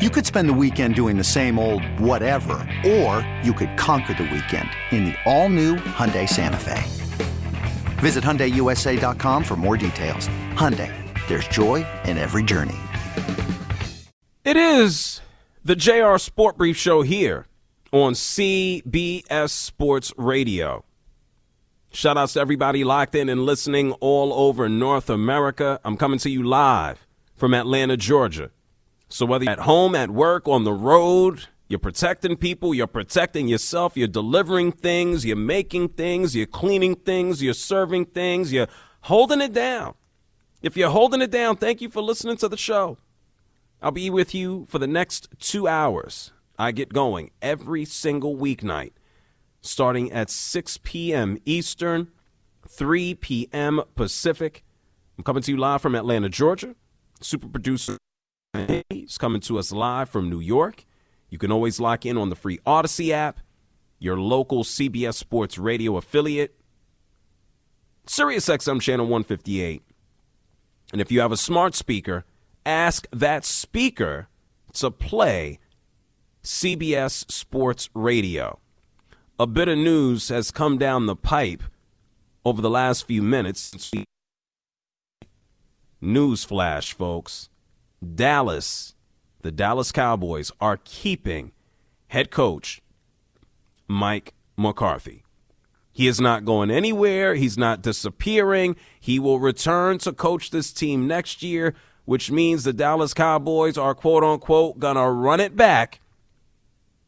You could spend the weekend doing the same old whatever, or you could conquer the weekend in the all-new Hyundai Santa Fe. Visit HyundaiUSA.com for more details. Hyundai, there's joy in every journey. It is the JR Sport Brief Show here on CBS Sports Radio. Shout outs to everybody locked in and listening all over North America. I'm coming to you live from Atlanta, Georgia. So whether you're at home, at work, on the road, you're protecting people, you're protecting yourself, you're delivering things, you're making things, you're cleaning things, you're serving things, you're holding it down. If you're holding it down, thank you for listening to the show. I'll be with you for the next two hours. I get going every single weeknight, starting at 6 p.m. Eastern, 3 p.m. Pacific. I'm coming to you live from Atlanta, Georgia. Super producer He's coming to us live from New York. You can always lock in on the free Audacy app, your local CBS Sports Radio affiliate, SiriusXM channel 158. And if you have a smart speaker, ask that speaker to play CBS Sports Radio. A bit of news has come down the pipe over the last few minutes. News flash, folks. Dallas, the Dallas Cowboys, are keeping head coach Mike McCarthy. He is not going anywhere. He's not disappearing. He will return to coach this team next year, which means the Dallas Cowboys are quote unquote going to run it back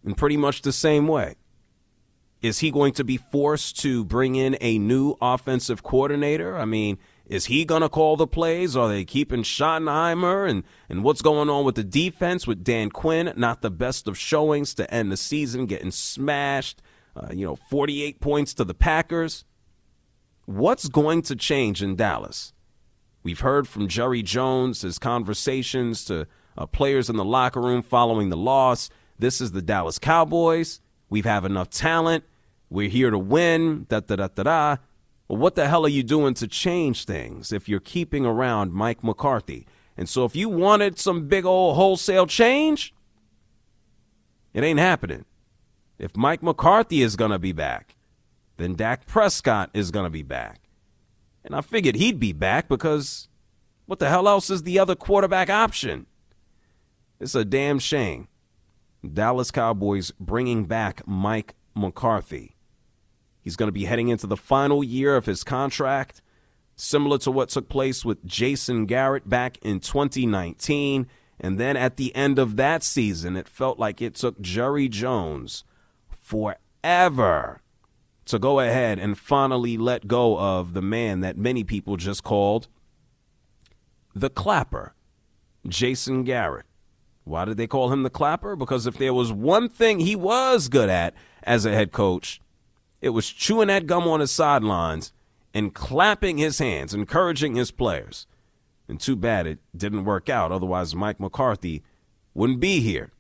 in pretty much the same way. Is he going to be forced to bring in a new offensive coordinator? I mean, is he going to call the plays? Are they keeping Schottenheimer? And, and what's going on with the defense with Dan Quinn? Not the best of showings to end the season, getting smashed. Uh, you know, 48 points to the Packers. What's going to change in Dallas? We've heard from Jerry Jones, his conversations to uh, players in the locker room following the loss. This is the Dallas Cowboys. We have enough talent. We're here to win. Da da da da da. Well, what the hell are you doing to change things if you're keeping around Mike McCarthy? And so if you wanted some big old wholesale change, it ain't happening. If Mike McCarthy is going to be back, then Dak Prescott is going to be back. And I figured he'd be back because what the hell else is the other quarterback option? It's a damn shame. Dallas Cowboys bringing back Mike McCarthy. He's going to be heading into the final year of his contract, similar to what took place with Jason Garrett back in 2019. And then at the end of that season, it felt like it took Jerry Jones forever to go ahead and finally let go of the man that many people just called the clapper, Jason Garrett. Why did they call him the clapper? Because if there was one thing he was good at as a head coach, it was chewing that gum on his sidelines and clapping his hands, encouraging his players. And too bad it didn't work out. Otherwise, Mike McCarthy wouldn't be here.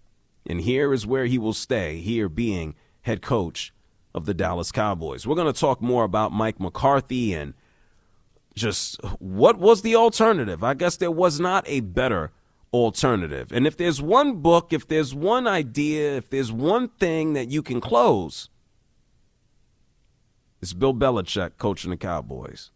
And here is where he will stay, here being head coach of the Dallas Cowboys. We're going to talk more about Mike McCarthy and just what was the alternative. I guess there was not a better alternative. And if there's one book, if there's one idea, if there's one thing that you can close, it's Bill Belichick coaching the Cowboys.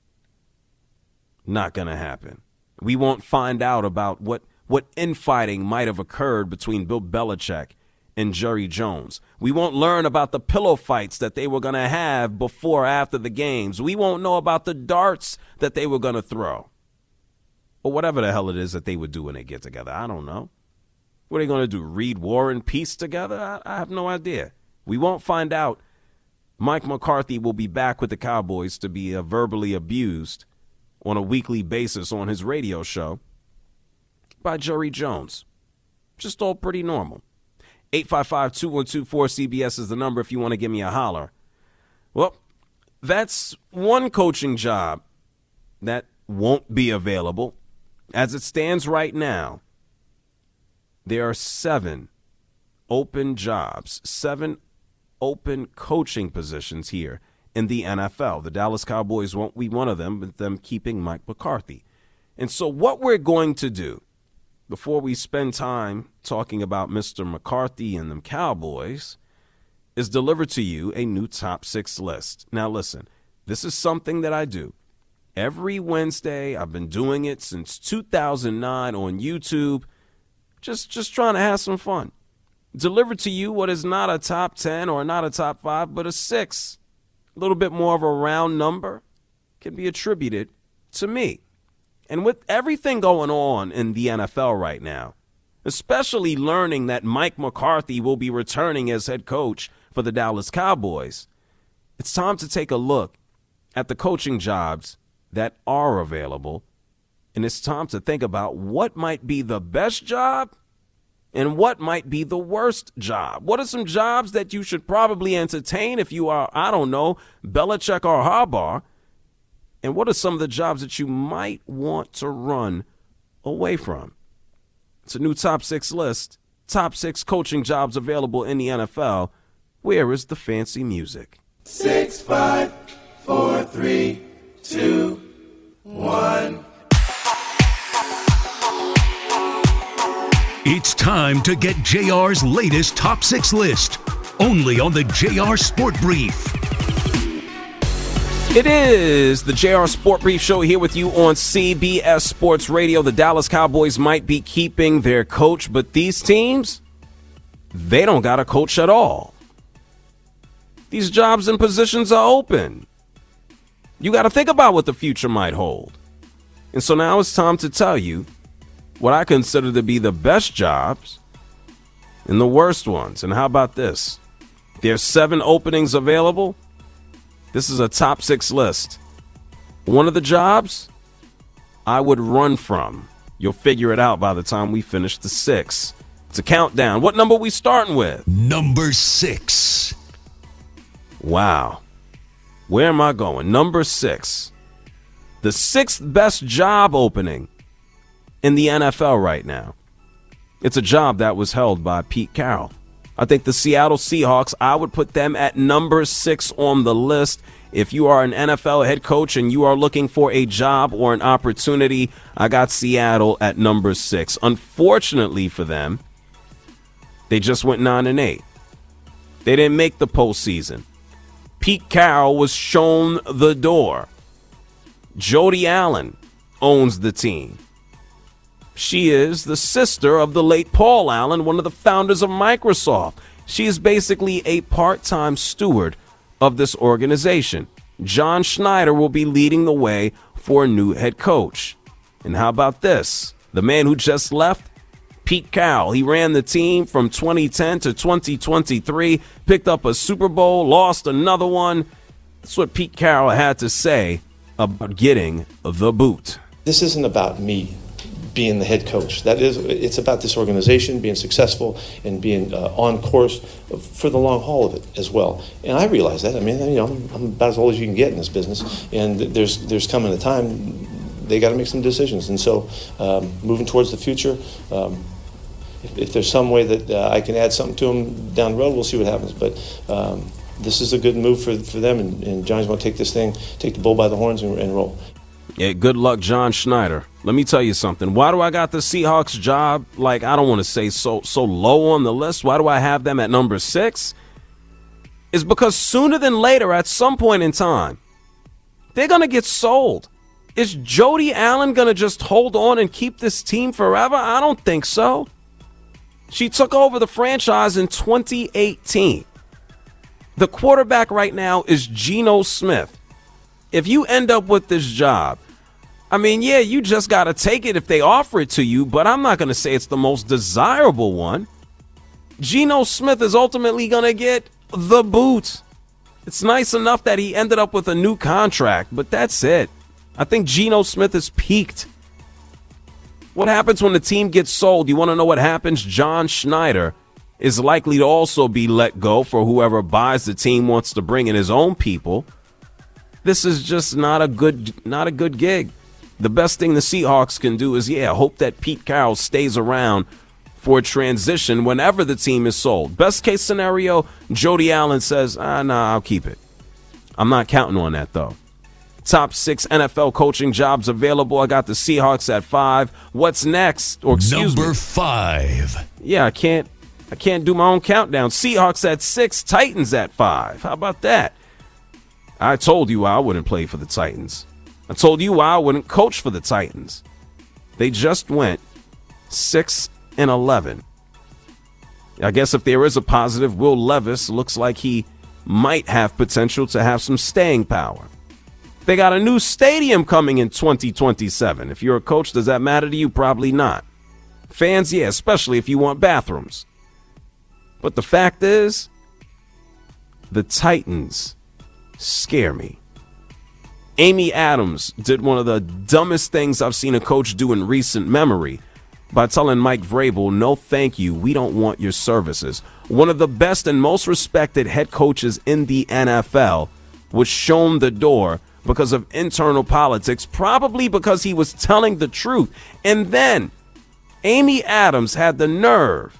Not going to happen. We won't find out about what, what infighting might have occurred between Bill Belichick and Jerry Jones. We won't learn about the pillow fights that they were going to have before or after the games. We won't know about the darts that they were going to throw. Or whatever the hell it is that they would do when they get together. I don't know. What are they going to do? Read War and Peace together? I, I have no idea. We won't find out Mike McCarthy will be back with the Cowboys to be uh, verbally abused on a weekly basis on his radio show by Jerry Jones. Just all pretty normal. 855 212 4CBS is the number if you want to give me a holler. Well, that's one coaching job that won't be available. As it stands right now, there are seven open jobs, seven open coaching positions here in the NFL. The Dallas Cowboys won't be one of them, with them keeping Mike McCarthy. And so, what we're going to do before we spend time talking about Mr. McCarthy and them Cowboys is deliver to you a new top six list. Now, listen, this is something that I do every Wednesday. I've been doing it since 2009 on YouTube. Just, just trying to have some fun. Deliver to you what is not a top 10 or not a top 5, but a 6. A little bit more of a round number can be attributed to me. And with everything going on in the NFL right now, especially learning that Mike McCarthy will be returning as head coach for the Dallas Cowboys, it's time to take a look at the coaching jobs that are available. And it's time to think about what might be the best job and what might be the worst job. What are some jobs that you should probably entertain if you are, I don't know, Belichick or Harbaugh? And what are some of the jobs that you might want to run away from? It's a new top six list. Top six coaching jobs available in the NFL. Where is the fancy music? Six, five, four, three, two, one. It's time to get JR's latest top six list. Only on the JR Sport Brief. It is the JR Sport Brief Show here with you on CBS Sports Radio. The Dallas Cowboys might be keeping their coach, but these teams, they don't got a coach at all. These jobs and positions are open. You got to think about what the future might hold. And so now it's time to tell you what I consider to be the best jobs and the worst ones. And how about this? There's seven openings available. This is a top six list. One of the jobs I would run from. You'll figure it out by the time we finish the six. It's a countdown. What number we starting with? Number six. Wow. Where am I going? Number six. The sixth best job opening in the NFL right now. It's a job that was held by Pete Carroll. I think the Seattle Seahawks, I would put them at number six on the list. If you are an NFL head coach and you are looking for a job or an opportunity, I got Seattle at number six. Unfortunately for them, they just went nine and eight. They didn't make the postseason. Pete Carroll was shown the door. Jody Allen owns the team. She is the sister of the late Paul Allen, one of the founders of Microsoft. She is basically a part time steward of this organization. John Schneider will be leading the way for a new head coach. And how about this? The man who just left, Pete Carroll. He ran the team from 2010 to 2023, picked up a Super Bowl, lost another one. That's what Pete Carroll had to say about getting the boot. This isn't about me being the head coach. That is, it's about this organization being successful and being uh, on course for the long haul of it as well. And I realize that. I mean, you know, I'm about as old as you can get in this business, and there's there's coming a time they got to make some decisions. And so, um, moving towards the future. Um, if, there's some way that uh, I can add something to them down the road, we'll see what happens. But um, this is a good move for, for them, and, and Johnny's going to take this thing, take the bull by the horns, and, and roll. Yeah, good luck, John Schneider. Let me tell you something. Why do I got the Seahawks job? Like I don't want to say so so low on the list. Why do I have them at number six? Is because sooner than later, at some point in time, they're gonna get sold. Is Jody Allen gonna just hold on and keep this team forever? I don't think so. She took over the franchise in 2018. The quarterback right now is Geno Smith. If you end up with this job, I mean, yeah, you just got to take it if they offer it to you, but I'm not going to say it's the most desirable one. Geno Smith is ultimately going to get the boot. It's nice enough that he ended up with a new contract, but that's it. I think Geno Smith is peaked. What happens when the team gets sold? You want to know what happens? John Schneider is likely to also be let go for whoever buys the team wants to bring in his own people. This is just not a good not a good gig. The best thing the Seahawks can do is yeah, hope that Pete Carroll stays around for a transition whenever the team is sold. Best case scenario, Jody Allen says, "Ah, nah, I'll keep it." I'm not counting on that though. Top six NFL coaching jobs available. I got the Seahawks at five. What's next? Or excuse Number me. five. Yeah, I can't. I can't do my own countdown. Seahawks at six. Titans at five. How about that? I told you I wouldn't play for the Titans. I told you why I wouldn't coach for the Titans. They just went six and eleven. I guess if there is a positive, Will Levis looks like he might have potential to have some staying power. They got a new stadium coming in 2027. If you're a coach, does that matter to you? Probably not. Fans, yeah, especially if you want bathrooms. But the fact is, the Titans scare me. Amy Adams did one of the dumbest things I've seen a coach do in recent memory by telling Mike Vrabel, no thank you, we don't want your services. One of the best and most respected head coaches in the NFL was shown the door because of internal politics, probably because he was telling the truth. And then Amy Adams had the nerve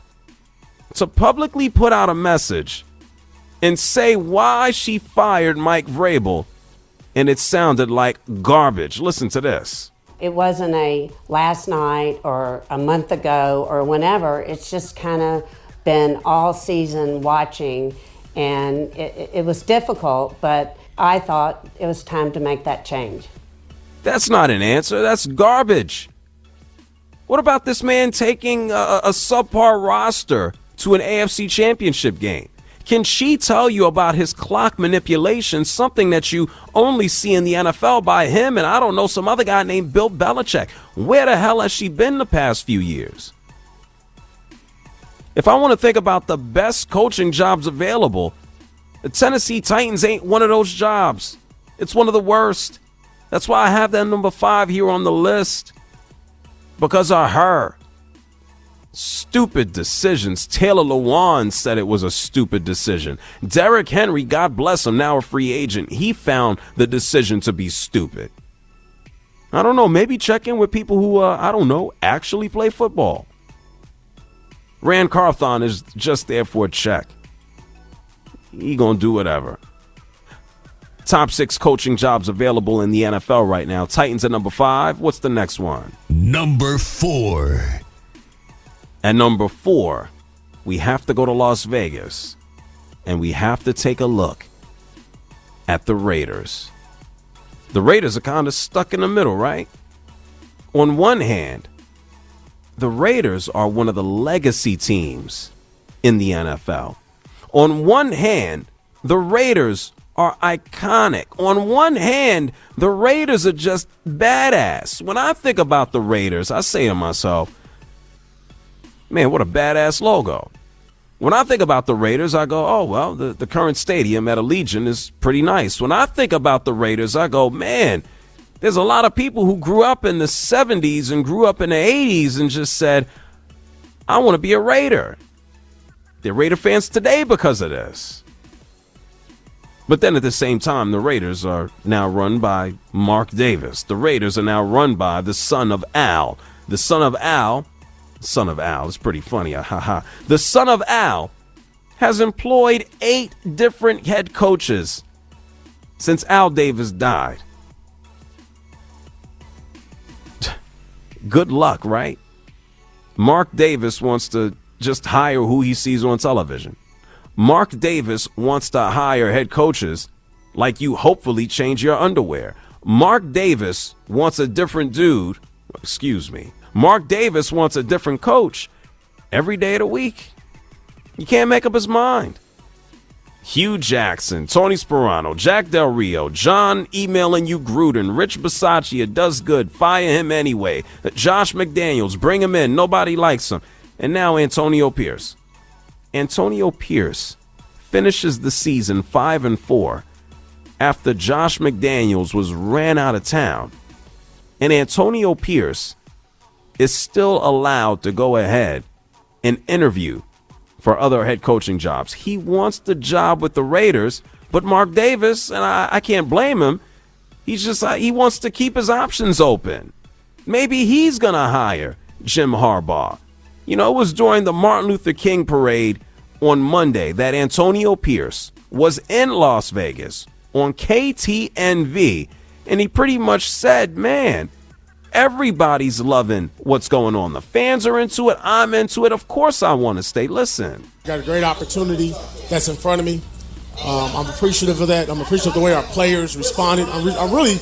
to publicly put out a message and say why she fired Mike Vrabel, and it sounded like garbage. Listen to this. It wasn't a last night or a month ago or whenever. It's just kind of been all season watching, and it, it was difficult, but I thought it was time to make that change. That's not an answer. That's garbage. What about this man taking a, a subpar roster to an AFC championship game? Can she tell you about his clock manipulation, something that you only see in the NFL by him and I don't know, some other guy named Bill Belichick? Where the hell has she been the past few years? If I want to think about the best coaching jobs available, the Tennessee Titans ain't one of those jobs. It's one of the worst. That's why I have that number five here on the list. Because of her. Stupid decisions. Taylor Lewan said it was a stupid decision. Derrick Henry, God bless him, now a free agent, he found the decision to be stupid. I don't know. Maybe check in with people who, uh, I don't know, actually play football. Ran Carthon is just there for a check. He gonna do whatever. Top six coaching jobs available in the NFL right now. Titans at number five. What's the next one? Number four. At number four, we have to go to Las Vegas and we have to take a look at the Raiders. The Raiders are kind of stuck in the middle, right? On one hand, the Raiders are one of the legacy teams in the NFL. On one hand, the Raiders are iconic. On one hand, the Raiders are just badass. When I think about the Raiders, I say to myself, man, what a badass logo. When I think about the Raiders, I go, oh, well, the, the current stadium at Allegiant is pretty nice. When I think about the Raiders, I go, man, there's a lot of people who grew up in the 70s and grew up in the 80s and just said, I want to be a Raider. They're Raider fans today because of this. But then at the same time, the Raiders are now run by Mark Davis. The Raiders are now run by the son of Al. The son of Al, son of Al, is pretty funny. Uh, Haha. The son of Al has employed eight different head coaches since Al Davis died. Good luck, right? Mark Davis wants to just hire who he sees on television. Mark Davis wants to hire head coaches like you hopefully change your underwear. Mark Davis wants a different dude. Excuse me. Mark Davis wants a different coach every day of the week. You can't make up his mind. Hue Jackson, Tony Sparano, Jack Del Rio, Jon emailing you Gruden, Rich Bisaccia does good, fire him anyway. Josh McDaniels, bring him in, nobody likes him. And now Antonio Pierce. Antonio Pierce finishes the season 5 and 4 after Josh McDaniels was ran out of town. And Antonio Pierce is still allowed to go ahead and interview for other head coaching jobs. He wants the job with the Raiders, but Mark Davis, and I, I can't blame him, he's just like, he wants to keep his options open. Maybe he's going to hire Jim Harbaugh. You know, it was during the Martin Luther King parade on Monday that Antonio Pierce was in Las Vegas on KTNV, and he pretty much said, man, everybody's loving what's going on. The fans are into it. I'm into it. Of course, I want to stay. Listen. Got a great opportunity that's in front of me. Um, I'm appreciative of that. I'm appreciative of the way our players responded. I'm, re- I'm really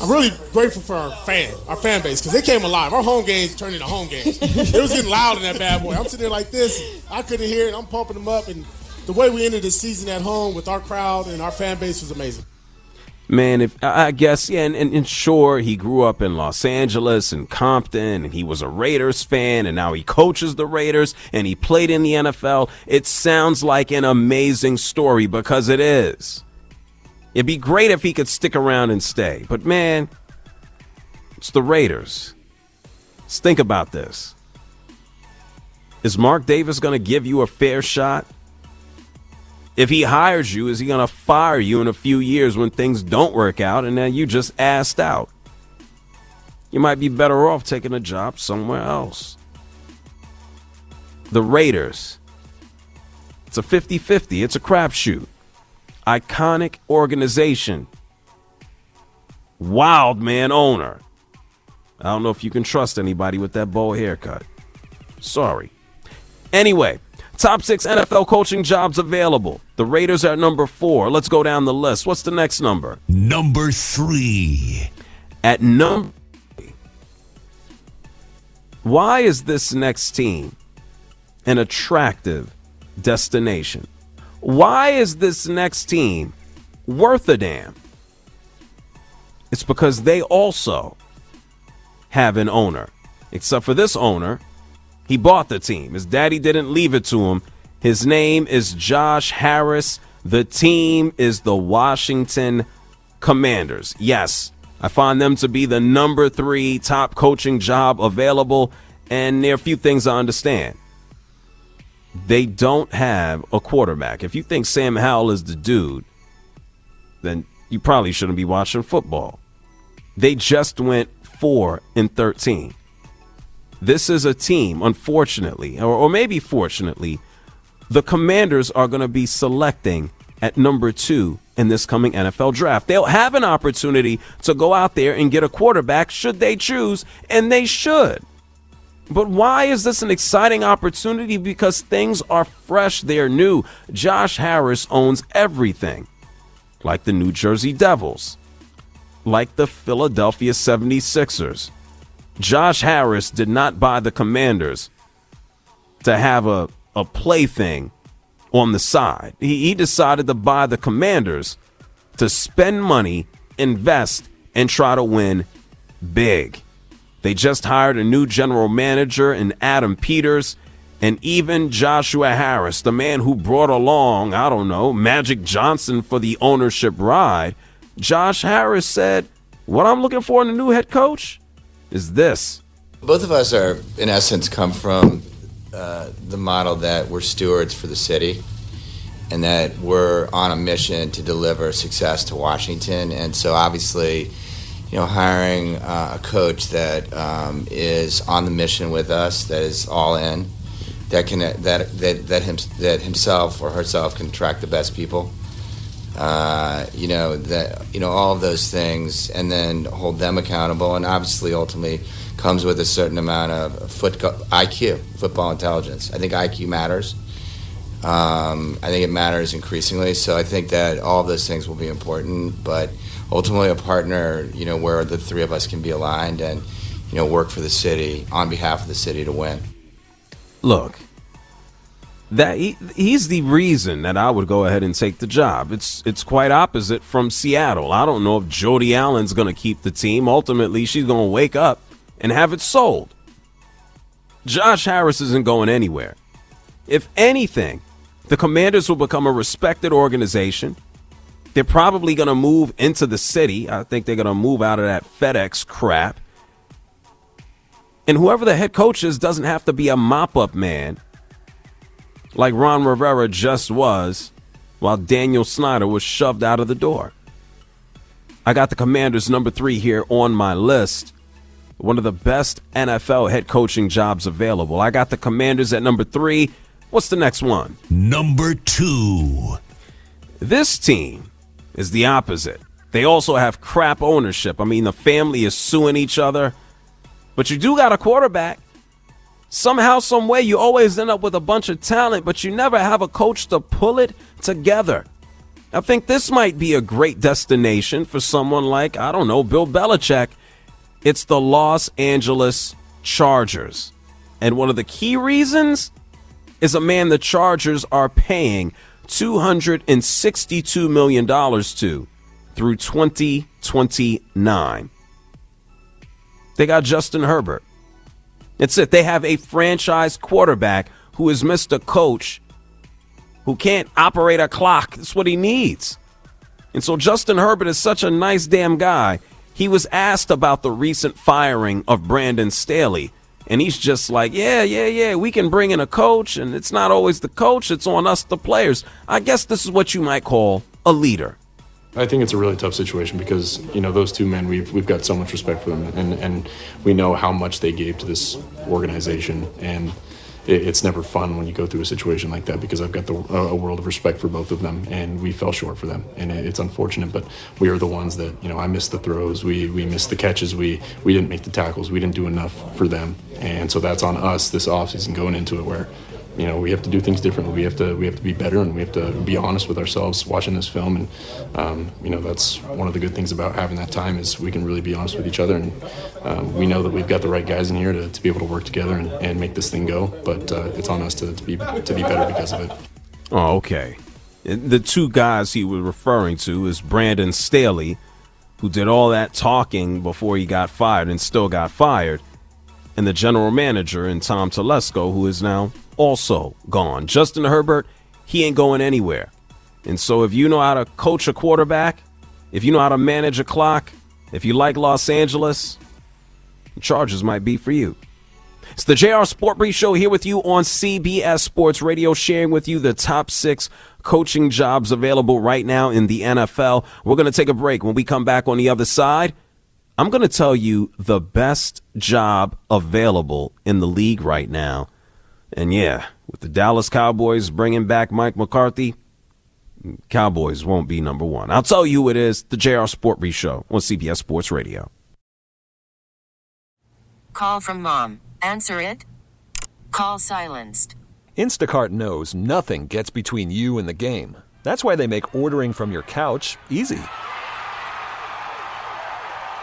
I'm really grateful for our fan, our fan base, because they came alive. Our home games turned into home games. it was getting loud in that bad boy. I'm sitting there like this. I couldn't hear it. I'm pumping them up, and the way we ended the season at home with our crowd and our fan base was amazing. Man, if I guess, yeah, and, and, and, sure, he grew up in Los Angeles and Compton, and he was a Raiders fan, and now he coaches the Raiders, and he played in the NFL. It sounds like an amazing story because it is. It'd be great if he could stick around and stay. But man, it's the Raiders. Let's think about this. Is Mark Davis going to give you a fair shot? If he hires you, is he going to fire you in a few years when things don't work out and then you just asked out? You might be better off taking a job somewhere else. The Raiders. It's a 50 50, it's a crapshoot iconic organization. Wild man owner. I don't know if you can trust anybody with that bowl haircut. Sorry. Anyway, top six NFL coaching jobs available. The Raiders are at number four. Let's go down the list. What's the next number? Number three. At number. Why is this next team an attractive destination? Why is this next team worth a damn? It's because they also have an owner. Except for this owner, he bought the team. His daddy didn't leave it to him. His name is Josh Harris. The team is the Washington Commanders. Yes, I find them to be the number three top coaching job available, and there are a few things I understand they don't have a quarterback. If you think Sam Howell is the dude, then you probably shouldn't be watching football. They just went 4 and 13. This is a team, unfortunately, or, or maybe fortunately, the Commanders are going to be selecting at number two in this coming NFL draft. They'll have an opportunity to go out there and get a quarterback should they choose, and they should. But why is this an exciting opportunity? Because things are fresh, they're new. Josh Harris owns everything, like the New Jersey Devils, like the Philadelphia 76ers. Josh Harris did not buy the Commanders to have a, a plaything on the side. He, he decided to buy the Commanders to spend money, invest, and try to win big. They just hired a new general manager in Adam Peters and even Joshua Harris, the man who brought along, I don't know, Magic Johnson for the ownership ride. Josh Harris said, What I'm looking for in a new head coach is this. Both of us are, in essence, come from uh, the model that we're stewards for the city and that we're on a mission to deliver success to Washington. And so, obviously, you know, hiring uh, a coach that um, is on the mission with us, that is all in, that can that that that, him, that himself or herself can attract the best people. Uh, you know that you know all of those things, and then hold them accountable, and obviously, ultimately, comes with a certain amount of foot IQ, football intelligence. I think IQ matters. Um, I think it matters increasingly. So I think that all of those things will be important, but ultimately a partner, you know, where the three of us can be aligned and, you know, work for the city on behalf of the city to win. Look, that he, he's the reason that I would go ahead and take the job. It's it's quite opposite from Seattle. I don't know if Jody Allen's going to keep the team. Ultimately, she's going to wake up and have it sold. Josh Harris isn't going anywhere. If anything, the Commanders will become a respected organization. They're probably going to move into the city. I think they're going to move out of that FedEx crap. And whoever the head coach is doesn't have to be a mop up man like Ron Rivera just was while Daniel Snyder was shoved out of the door. I got the Commanders number three here on my list. One of the best NFL head coaching jobs available. I got the Commanders at number three. What's the next one? Number two. This team is the opposite. They also have crap ownership. I mean, the family is suing each other. But you do got a quarterback. Somehow, some way, you always end up with a bunch of talent, but you never have a coach to pull it together. I think this might be a great destination for someone like, I don't know, Bill Belichick. It's the Los Angeles Chargers. And one of the key reasons is a man the Chargers are paying $262 million to through 2029. They got Justin Herbert. It's it. They have a franchise quarterback who is Mr. coach who can't operate a clock. That's what he needs. And so Justin Herbert is such a nice damn guy. He was asked about the recent firing of Brandon Staley. And he's just like, yeah, yeah, yeah, we can bring in a coach, and it's not always the coach, it's on us, the players. I guess this is what you might call a leader. I think it's a really tough situation because you know those two men we've we've got so much respect for them and and we know how much they gave to this organization. And it, it's never fun when you go through a situation like that because I've got the, a world of respect for both of them and we fell short for them. And it, it's unfortunate but we are the ones that you know I missed the throws. We we missed the catches. We we didn't make the tackles. We didn't do enough for them. And so that's on us this offseason going into it where you know we have to do things differently. We have to we have to be better, and we have to be honest with ourselves watching this film. And um, you know that's one of the good things about having that time is we can really be honest with each other, and um, we know that we've got the right guys in here to, to be able to work together and, and make this thing go. But uh, it's on us to, to be to be better because of it. Oh, okay. The two guys he was referring to is Brandon Staley, who did all that talking before he got fired and still got fired, and the general manager and Tom Telesco, who is now also gone. Justin Herbert, he ain't going anywhere. And so if you know how to coach a quarterback, if you know how to manage a clock, if you like Los Angeles, the Chargers might be for you. It's the JR Sport Brief Show here with you on CBS Sports Radio, sharing with you the top six coaching jobs available right now in the NFL. We're going to take a break. When we come back on the other side, I'm going to tell you the best job available in the league right now. And yeah, with the Dallas Cowboys bringing back Mike McCarthy, Cowboys won't be number one. I'll tell you who it is the JR Sport Brief Show on CBS Sports Radio. Call from mom. Answer it. Call silenced. Instacart knows nothing gets between you and the game. That's why they make ordering from your couch easy.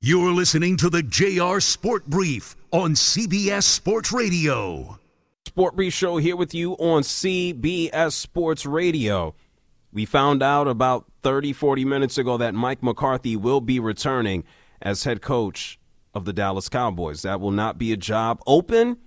You're listening to the JR Sport Brief on CBS Sports Radio. Sport Brief Show here with you on CBS Sports Radio. We found out about 30, 40 minutes ago that Mike McCarthy will be returning as head coach of the Dallas Cowboys. That will not be a job open.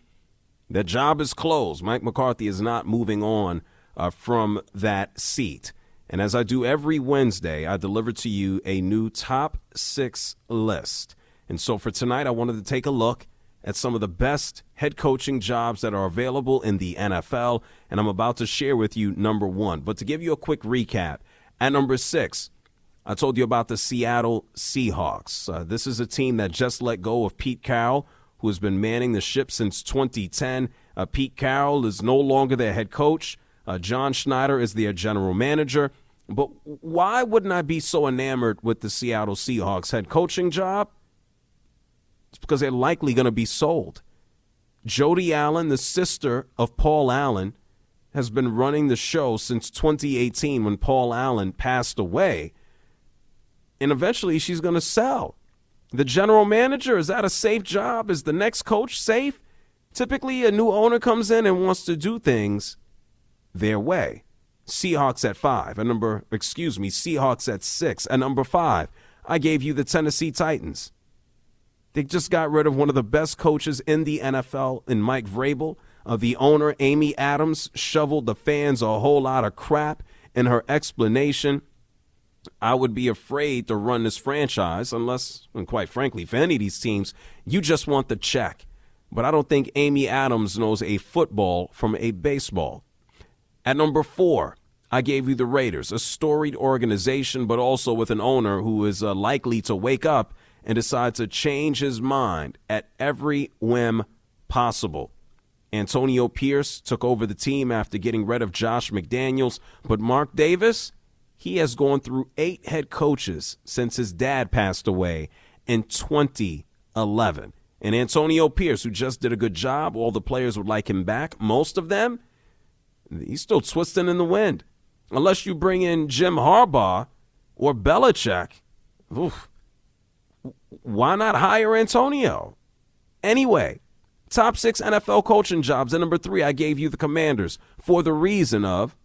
The job is closed. Mike McCarthy is not moving on uh, from that seat. And as I do every Wednesday, I deliver to you a new top six list. And so for tonight, I wanted to take a look at some of the best head coaching jobs that are available in the NFL. And I'm about to share with you number one. But to give you a quick recap, at number six, I told you about the Seattle Seahawks. Uh, this is a team that just let go of Pete Carroll, who has been manning the ship since 2010. Uh, Pete Carroll is no longer their head coach. Uh, John Schneider is their general manager. But why wouldn't I be so enamored with the Seattle Seahawks head coaching job? It's because they're likely going to be sold. Jody Allen, the sister of Paul Allen, has been running the show since 2018 when Paul Allen passed away. And eventually she's going to sell. The general manager, is that a safe job? Is the next coach safe? Typically, a new owner comes in and wants to do things their way. Seahawks at five. A number, excuse me, Seahawks at six. At number five, I gave you the Tennessee Titans. They just got rid of one of the best coaches in the NFL in Mike Vrabel. Uh, the owner, Amy Adams, shoveled the fans a whole lot of crap in her explanation. I would be afraid to run this franchise unless, and quite frankly, for any of these teams, you just want the check. But I don't think Amy Adams knows a football from a baseball. At number four, I gave you the Raiders, a storied organization, but also with an owner who is uh, likely to wake up and decide to change his mind at every whim possible. Antonio Pierce took over the team after getting rid of Josh McDaniels, but Mark Davis, he has gone through eight head coaches since his dad passed away in 2011. And Antonio Pierce, who just did a good job, all the players would like him back. Most of them, he's still twisting in the wind. Unless you bring in Jim Harbaugh or Belichick, oof, why not hire Antonio? Anyway, top six NFL coaching jobs. At number three, I gave you the Commanders for the reason of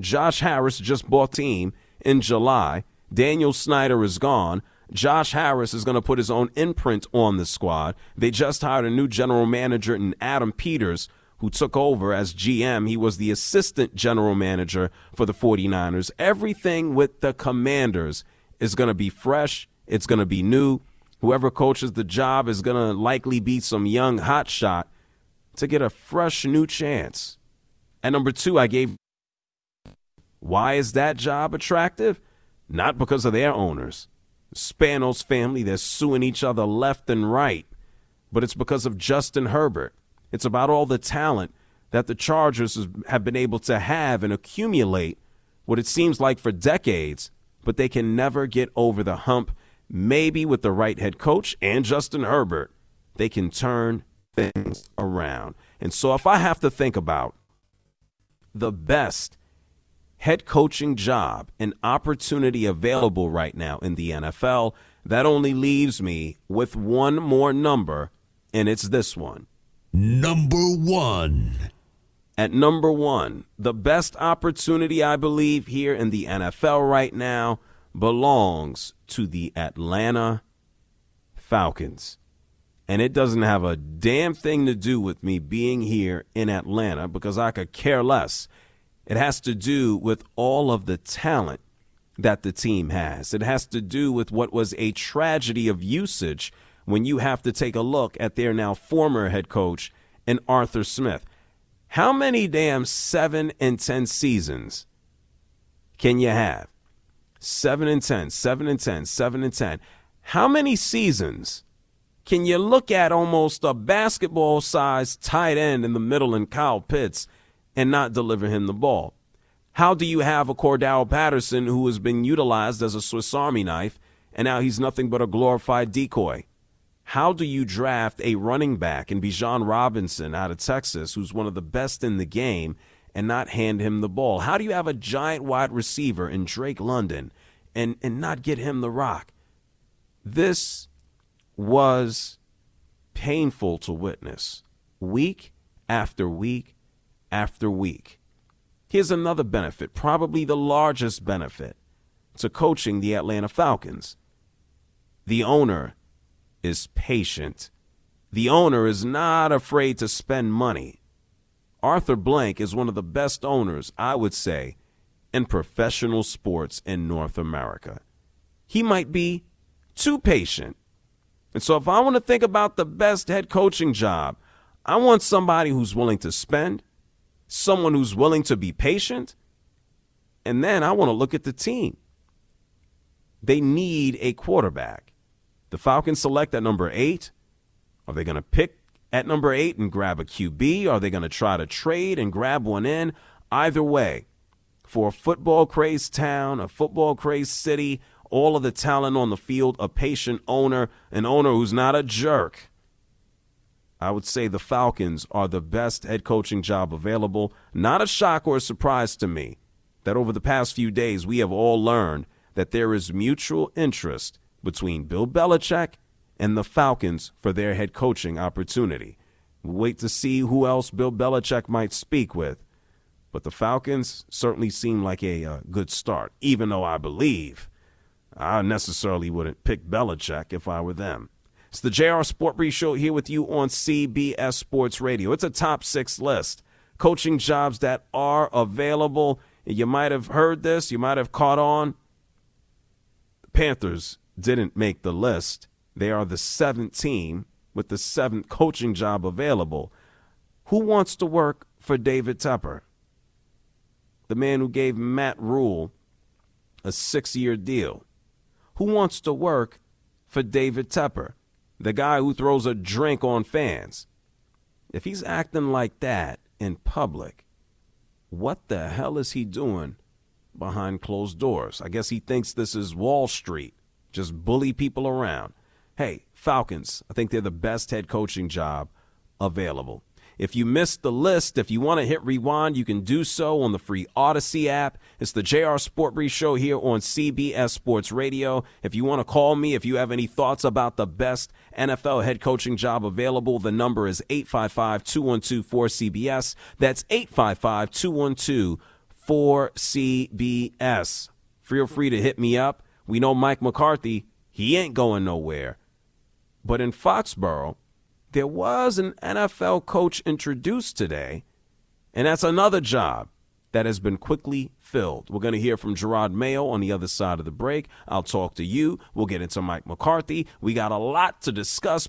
Josh Harris just bought team in July. Daniel Snyder is gone. Josh Harris is going to put his own imprint on the squad. They just hired a new general manager in Adam Peters, who took over as GM. He was the assistant general manager for the 49ers. Everything with the Commanders is going to be fresh, it's going to be new. Whoever coaches the job is going to likely be some young hotshot to get a fresh new chance. And number two, I gave. Why is that job attractive? Not because of their owners. Spanos family, they're suing each other left and right. But it's because of Justin Herbert. It's about all the talent that the Chargers have been able to have and accumulate what it seems like for decades, but they can never get over the hump maybe with the right head coach and Justin Herbert, they can turn things around. And so if I have to think about the best head coaching job and opportunity available right now in the NFL, that only leaves me with one more number, and it's this one. Number one. At number one, the best opportunity I believe here in the NFL right now belongs to the Atlanta Falcons. And it doesn't have a damn thing to do with me being here in Atlanta because I could care less. It has to do with all of the talent that the team has. It has to do with what was a tragedy of usage when you have to take a look at their now former head coach and Arthur Smith. How many damn 7 and 10 seasons can you have? 7 and 10, 7 and 10, 7 and 10. How many seasons can you look at almost a basketball sized tight end in the middle in Kyle Pitts and not deliver him the ball? How do you have a Cordell Patterson who has been utilized as a Swiss Army knife and now he's nothing but a glorified decoy? How do you draft a running back in Bijan Robinson out of Texas, who's one of the best in the game, and not hand him the ball? How do you have a giant wide receiver in Drake London and, and not get him the rock. This was painful to witness week after week after week. Here's another benefit, probably the largest benefit to coaching the Atlanta Falcons. The owner is patient. The owner is not afraid to spend money. Arthur Blank is one of the best owners, I would say, in professional sports in North America. He might be too patient. And so, if I want to think about the best head coaching job, I want somebody who's willing to spend, someone who's willing to be patient, and then I want to look at the team. They need a quarterback. The Falcons select at number eight. Are they going to pick at number eight and grab a QB? Are they going to try to trade and grab one in? Either way, for a football crazed town, a football crazed city, all of the talent on the field, a patient owner, an owner who's not a jerk. I would say the Falcons are the best head coaching job available. Not a shock or a surprise to me that over the past few days we have all learned that there is mutual interest between Bill Belichick and the Falcons for their head coaching opportunity. We'll wait to see who else Bill Belichick might speak with. But the Falcons certainly seem like a uh, good start, even though I believe I necessarily wouldn't pick Belichick if I were them. It's the JR Sport Brief Show here with you on CBS Sports Radio. It's a top six list. Coaching jobs that are available. You might have heard this, you might have caught on. The Panthers didn't make the list. They are the seventh team with the seventh coaching job available. Who wants to work for David Tepper? The man who gave Matt Rhule a six year deal. Who wants to work for David Tepper, the guy who throws a drink on fans? If he's acting like that in public, what the hell is he doing behind closed doors? I guess he thinks this is Wall Street, just bully people around. Hey, Falcons, I think they're the best head coaching job available. If you missed the list, if you want to hit rewind, you can do so on the free Audacy app. It's the JR Sport Brief Show here on CBS Sports Radio. If you want to call me, if you have any thoughts about the best NFL head coaching job available, the number is 855 212 4CBS. That's 855 212 4CBS. Feel free to hit me up. We know Mike McCarthy, he ain't going nowhere. But in Foxborough, there was an NFL coach introduced today, and that's another job that has been quickly filled. We're going to hear from Jerod Mayo on the other side of the break. I'll talk to you. We'll get into Mike McCarthy. We got a lot to discuss.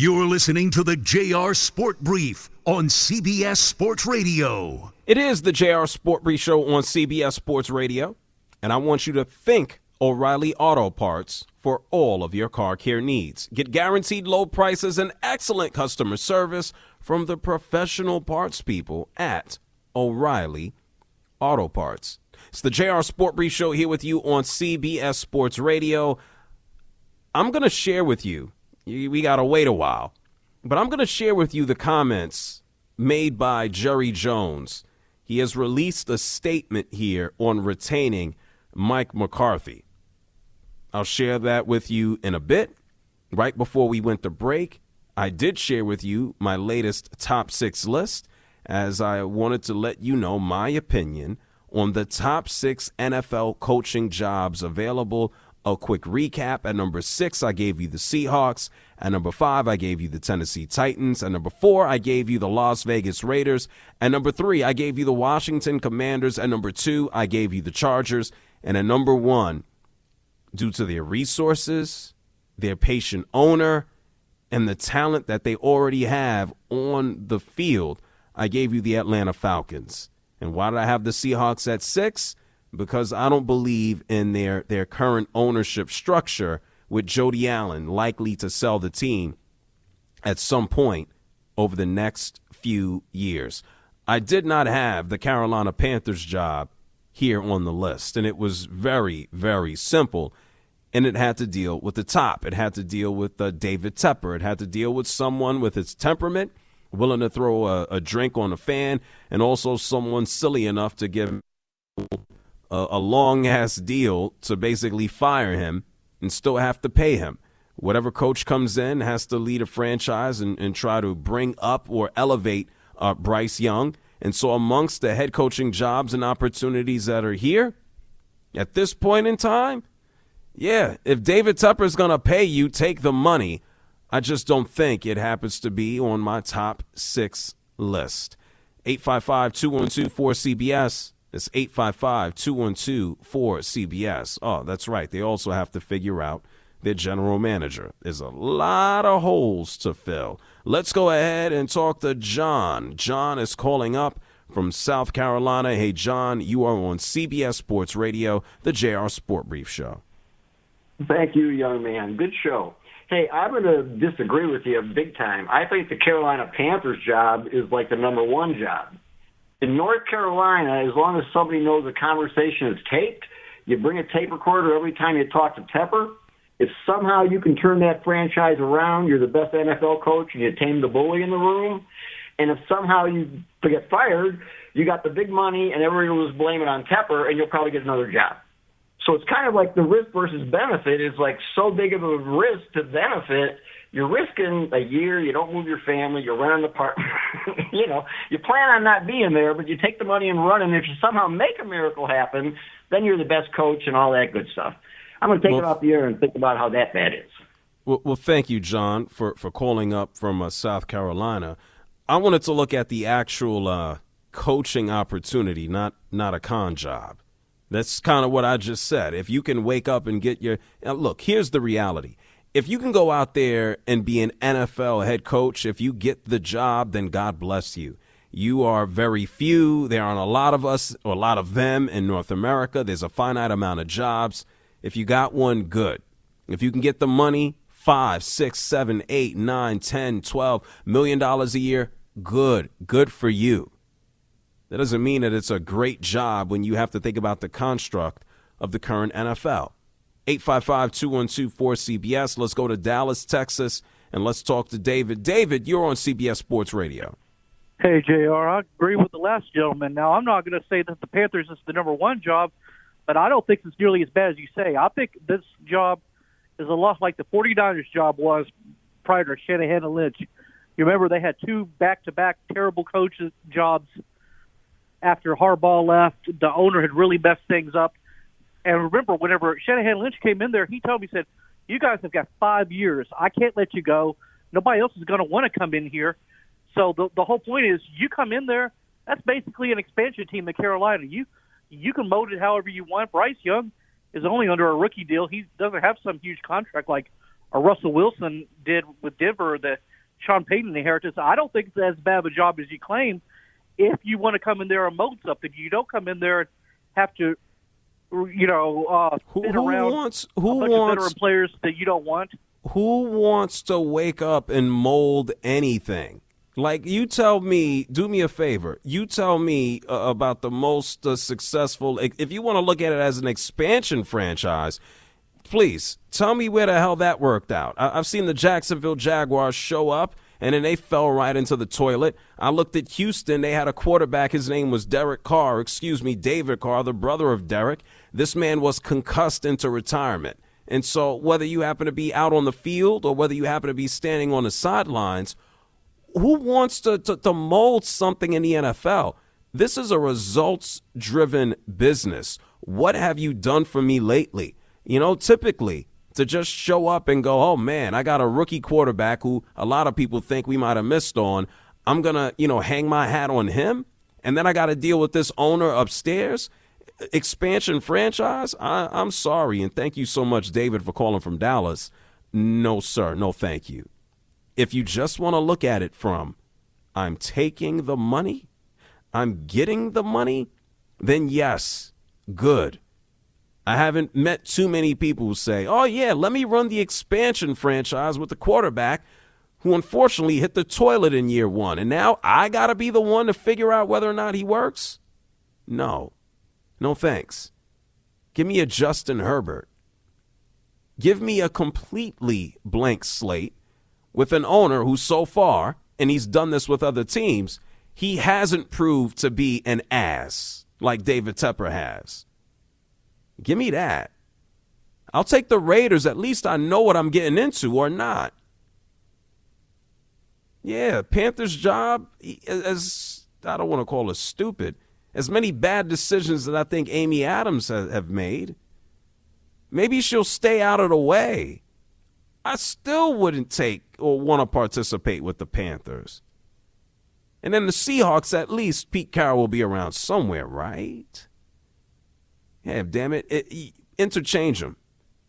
You're listening to the JR Sport Brief on CBS Sports Radio. It is the JR Sport Brief Show on CBS Sports Radio, and I want you to think O'Reilly Auto Parts for all of your car care needs. Get guaranteed low prices and excellent customer service from the professional parts people at O'Reilly Auto Parts. It's the JR Sport Brief Show here with you on CBS Sports Radio. I'm going to share with you we got to wait a while. But I'm going to share with you the comments made by Jerry Jones. He has released a statement here on retaining Mike McCarthy. I'll share that with you in a bit. Right before we went to break, I did share with you my latest top six list as I wanted to let you know my opinion on the top six NFL coaching jobs available. A quick recap. At number six, I gave you the Seahawks. At number five, I gave you the Tennessee Titans. At number four, I gave you the Las Vegas Raiders. At number three, I gave you the Washington Commanders. At number two, I gave you the Chargers. And at number one, due to their resources, their patient owner, and the talent that they already have on the field, I gave you the Atlanta Falcons. And why did I have the Seahawks at six? Because I don't believe in their, their current ownership structure with Jody Allen likely to sell the team at some point over the next few years. I did not have the Carolina Panthers job here on the list, and it was very, very simple. And it had to deal with the top. It had to deal with uh, David Tepper. It had to deal with someone with his temperament, willing to throw a, a drink on a fan, and also someone silly enough to give a, a long ass deal to basically fire him and still have to pay him. Whatever coach comes in has to lead a franchise and, and try to bring up or elevate uh, Bryce Young. And so, amongst the head coaching jobs and opportunities that are here at this point in time, yeah, if David Tepper is going to pay you, take the money. I just don't think it happens to be on my top six list. 855 212 4CBS. It's 855 212 4CBS. Oh, that's right. They also have to figure out their general manager. There's a lot of holes to fill. Let's go ahead and talk to John. John is calling up from South Carolina. Hey, John, you are on CBS Sports Radio, the JR Sport Brief Show. Thank you, young man. Good show. Hey, I'm going to disagree with you big time. I think the Carolina Panthers job is like the number one job in North Carolina, as long as somebody knows the conversation is taped, you bring a tape recorder every time you talk to Tepper. If somehow you can turn that franchise around, you're the best NFL coach and you tame the bully in the room. And if somehow you get fired, you got the big money and everyone was blaming on Tepper and you'll probably get another job. So it's kind of like the risk versus benefit is like so big of a risk to benefit you're risking a year. You don't move your family. You're running the park. you know, you plan on not being there, but you take the money and run. And if you somehow make a miracle happen, then you're the best coach and all that good stuff. I'm going to take well, it off the air and think about how that bad is. Well, well thank you, John, for, for calling up from uh, South Carolina. I wanted to look at the actual uh, coaching opportunity, not not a con job. That's kind of what I just said. If you can wake up and get your look, here's the reality if you can go out there and be an NFL head coach, if you get the job, then God bless you. You are very few. There aren't a lot of us or a lot of them in North America. There's a finite amount of jobs. If you got one, good. If you can get the money, five, six, seven, eight, nine, ten, twelve million dollars a year, good. Good for you. That doesn't mean that it's a great job when you have to think about the construct of the current NFL. 855 212 4CBS. Let's go to Dallas, Texas, and let's talk to David. David, you're on CBS Sports Radio. Hey, JR, I agree with the last gentleman. Now, I'm not going to say that the Panthers is the number one job, but I don't think it's nearly as bad as you say. I think this job is a lot like the 49ers job was prior to Shanahan and Lynch. You remember they had two back-to-back terrible coaches jobs after Harbaugh left. The owner had really messed things up. And remember, whenever Shanahan Lynch came in there, he told me, he said, "You guys have got five years. I can't let you go. Nobody else is going to want to come in here." So the the whole point is, you come in there. That's basically an expansion team in Carolina. You you can mold it however you want. Bryce Young is only under a rookie deal. He doesn't have some huge contract like a Russell Wilson did with Denver that Sean Payton inherited. So I don't think it's as bad of a job as you claim. If you want to come in there and mold something, you don't come in there and have to you know, uh, who, who wants who wants players that you don't want. Who wants to wake up and mold anything? Like you tell me, do me a favor. You tell me uh, about the most uh, successful. If you want to look at it as an expansion franchise, please tell me where the hell that worked out. I- I've seen the Jacksonville Jaguars show up and then they fell right into the toilet. I looked at Houston. They had a quarterback. His name was Derek Carr, excuse me, David Carr, the brother of Derek. This man was concussed into retirement. And so, whether you happen to be out on the field or whether you happen to be standing on the sidelines, who wants to, to, to mold something in the NFL? This is a results driven business. What have you done for me lately? You know, typically to just show up and go, oh man, I got a rookie quarterback who a lot of people think we might have missed on. I'm going to, you know, hang my hat on him. And then I got to deal with this owner upstairs. Expansion franchise? I, I'm sorry. And thank you so much, David, for calling from Dallas. No, sir. No, thank you. If you just want to look at it from, I'm taking the money, I'm getting the money, then yes, good. I haven't met too many people who say, oh, yeah, let me run the expansion franchise with the quarterback who unfortunately hit the toilet in year one. And now I got to be the one to figure out whether or not he works? No. No thanks. Give me a Justin Herbert. Give me a completely blank slate with an owner who, so far, and he's done this with other teams, he hasn't proved to be an ass like David Tepper has. Give me that. I'll take the Raiders. At least I know what I'm getting into or not. Yeah, Panthers' job, as I don't want to call it stupid, as many bad decisions that I think Amy Adams have made. Maybe she'll stay out of the way. I still wouldn't take or want to participate with the Panthers. And then the Seahawks, at least Pete Carroll will be around somewhere, right? Yeah, damn it. it interchange them.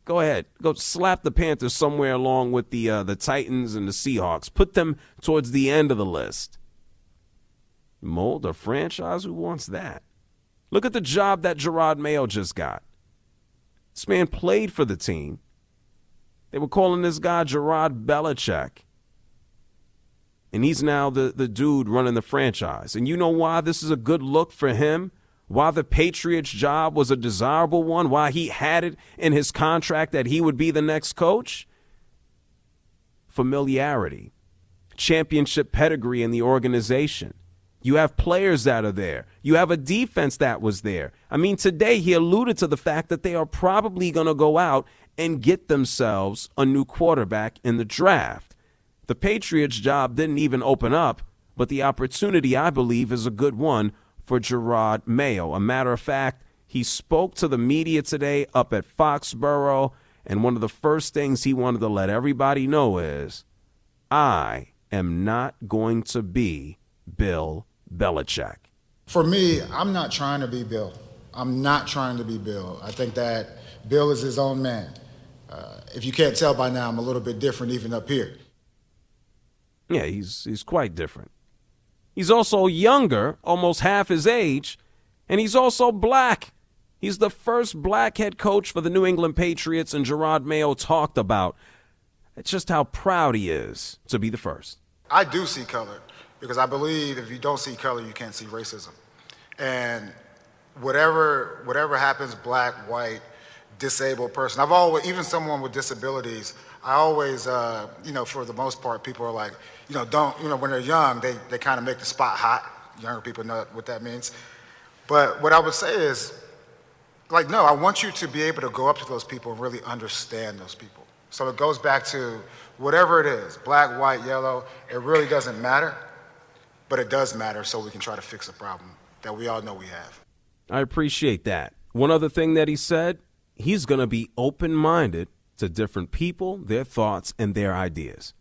Go ahead. Go slap the Panthers somewhere along with the uh, the Titans and the Seahawks. Put them towards the end of the list. Mold a franchise? Who wants that? Look at the job that Jerod Mayo just got. This man played for the team. They were calling this guy Jerod Belichick. And he's now the, the dude running the franchise. And you know why this is a good look for him? Why the Patriots job was a desirable one, why he had it in his contract that he would be the next coach? Familiarity, championship pedigree in the organization. You have players that are there. You have a defense that was there. I mean, today he alluded to the fact that they are probably going to go out and get themselves a new quarterback in the draft. The Patriots job didn't even open up, but the opportunity, I believe, is a good one for Jerod Mayo. A matter of fact, he spoke to the media today up at Foxborough, and one of the first things he wanted to let everybody know is I am not going to be Bill Belichick. For me, I'm not trying to be Bill. I'm not trying to be Bill. I think that Bill is his own man. Uh, if you can't tell by now, I'm a little bit different even up here. Yeah, he's he's quite different. He's also younger, almost half his age, and he's also black. He's the first black head coach for the New England Patriots, and Jerod Mayo talked about it's just how proud he is to be the first. I do see color because I believe if you don't see color, you can't see racism. And whatever whatever happens, black, white, disabled person, I've always even someone with disabilities, I always, uh, you know, for the most part, people are like, you know, don't, you know, when they're young, they, they kind of make the spot hot. Younger people know what that means. But what I would say is, like, no, I want you to be able to go up to those people and really understand those people. So it goes back to whatever it is black, white, yellow, it really doesn't matter, but it does matter so we can try to fix a problem that we all know we have. I appreciate that. One other thing that he said, he's going to be open minded to different people, their thoughts, and their ideas.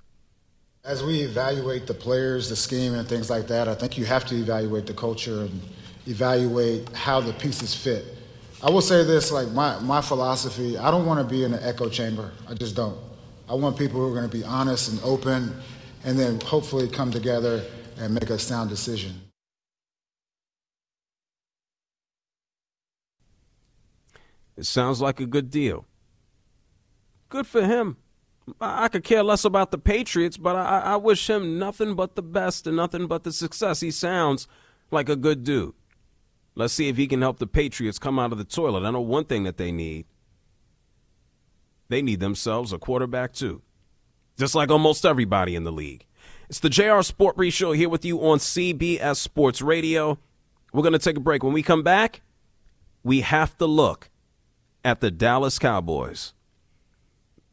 As we evaluate the players, the scheme, and things like that, I think you have to evaluate the culture and evaluate how the pieces fit. I will say this like my, my philosophy, I don't want to be in an echo chamber. I just don't. I want people who are going to be honest and open and then hopefully come together and make a sound decision. It sounds like a good deal. Good for him. I could care less about the Patriots, but I, I wish him nothing but the best and nothing but the success. He sounds like a good dude. Let's see if he can help the Patriots come out of the toilet. I know one thing that they need. They need themselves a quarterback, too. Just like almost everybody in the league. It's the JR Sport Brief Show here with you on CBS Sports Radio. We're going to take a break. When we come back, we have to look at the Dallas Cowboys.